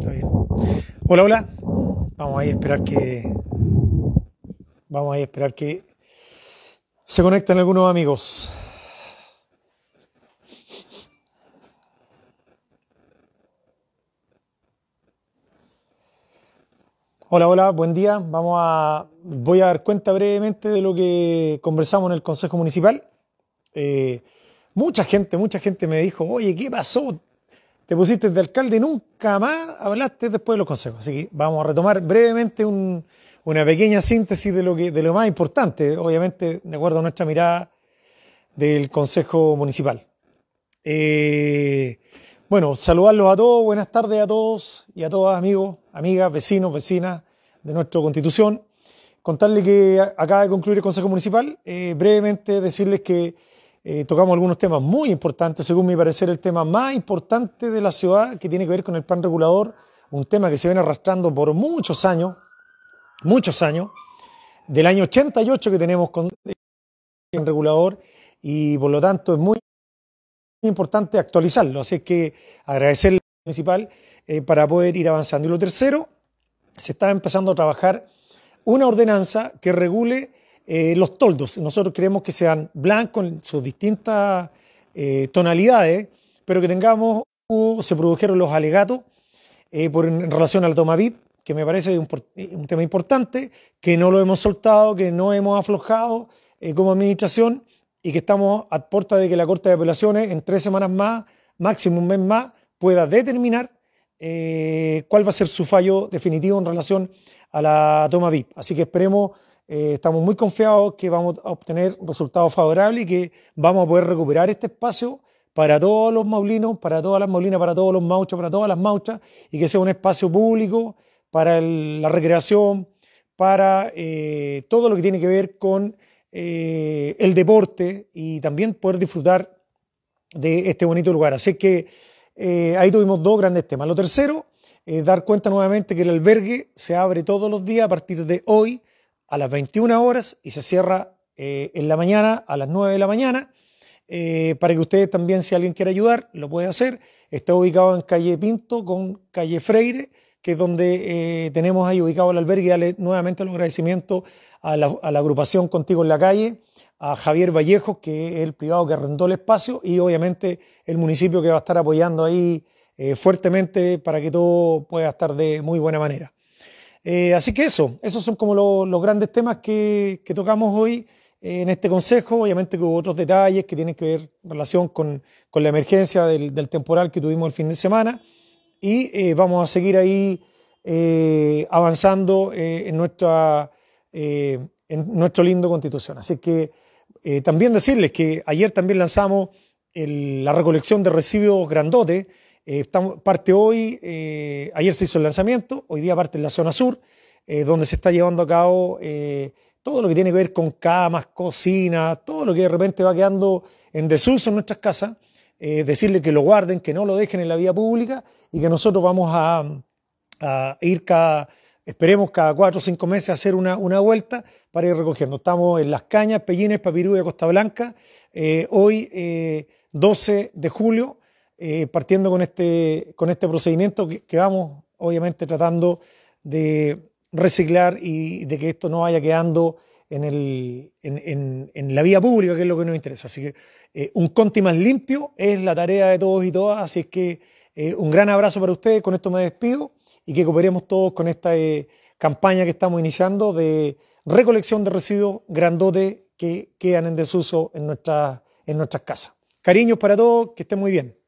Está bien. Hola, hola. Vamos a esperar que. Vamos a esperar que se conecten algunos amigos. Hola, hola, buen día. Vamos a, voy a dar cuenta brevemente de lo que conversamos en el Consejo Municipal. Eh, mucha gente, mucha gente me dijo, oye, ¿qué pasó? Te pusiste de alcalde y nunca más hablaste después de los consejos. Así que vamos a retomar brevemente una pequeña síntesis de lo, que, de lo más importante, obviamente, de acuerdo a nuestra mirada del Consejo Municipal. Eh, bueno, saludarlos a todos, buenas tardes a todos y a todas, amigos, amigas, vecinos, vecinas de nuestra constitución. Contarles que acaba de concluir el Consejo Municipal. Eh, brevemente decirles que eh, tocamos algunos temas muy importantes, según mi parecer, el tema más importante de la ciudad que tiene que ver con el plan regulador, un tema que se viene arrastrando por muchos años, muchos años, del año 88 que tenemos con el regulador y por lo tanto es muy importante actualizarlo. Así que agradecerle al municipal eh, para poder ir avanzando. Y lo tercero, se está empezando a trabajar una ordenanza que regule eh, los toldos. Nosotros queremos que sean blancos en sus distintas eh, tonalidades, pero que tengamos, se produjeron los alegatos por, en relación al toma VIP, que me parece un, tema importante, que no lo hemos soltado, que no hemos aflojado como administración y que estamos a puerta de que la Corte de Apelaciones en tres semanas más, máximo un mes más, pueda determinar eh, cuál va a ser su fallo definitivo en relación a la toma VIP. Así que esperemos, eh, estamos muy confiados que vamos a obtener resultados favorables y que vamos a poder recuperar este espacio para todos los maulinos, para todas las maulinas, para todos los mauchos, para todas las mauchas, y que sea un espacio público para la recreación, para eh, todo lo que tiene que ver con eh, el deporte y también poder disfrutar de este bonito lugar. Así que ahí tuvimos dos grandes temas. Lo tercero, dar cuenta nuevamente que el albergue se abre todos los días a partir de hoy a las 21 horas y se cierra eh, en la mañana a las 9 de la mañana. para que ustedes también, si alguien quiere ayudar, lo puede hacer. Está ubicado en calle Pinto con calle Freire, que es donde tenemos ahí ubicado el albergue. Y nuevamente los agradecimientos a la, agrupación Contigo en la Calle, a Javier Vallejo, que es el privado que arrendó el espacio, y obviamente el municipio que va a estar apoyando ahí eh, fuertemente para que todo pueda estar de muy buena manera. Eh, así que eso, esos son como los grandes temas que, tocamos hoy eh, en este consejo. Obviamente que hubo otros detalles que tienen que ver en relación con, la emergencia del, del, temporal que tuvimos el fin de semana. Y vamos a seguir ahí avanzando en nuestra eh, en nuestro lindo constitución. Así que eh, también decirles que ayer también lanzamos la recolección de residuos grandote. Eh, parte hoy, ayer se hizo el lanzamiento, hoy día parte en la zona sur, donde se está llevando a cabo todo lo que tiene que ver con camas, cocina, todo lo que de repente va quedando en desuso en nuestras casas. decirles que lo guarden, que no lo dejen en la vía pública y que nosotros vamos a, a ir cada Esperemos cada cuatro o cinco meses hacer una, vuelta para ir recogiendo. Estamos en Las Cañas, Pellines, Papirú y Costa Blanca. Eh, hoy, 12 eh, de julio, eh, partiendo con este, con este procedimiento que, vamos, obviamente, tratando de reciclar y de que esto no vaya quedando en, el, en, la vía pública, que es lo que nos interesa. Así que un Conti más limpio es la tarea de todos y todas. Así que un gran abrazo para ustedes. Con esto me despido y que cooperemos todos con esta eh, campaña que estamos iniciando de recolección de residuos grandotes que quedan en desuso en, en nuestras casas. Cariños para todos, que estén muy bien.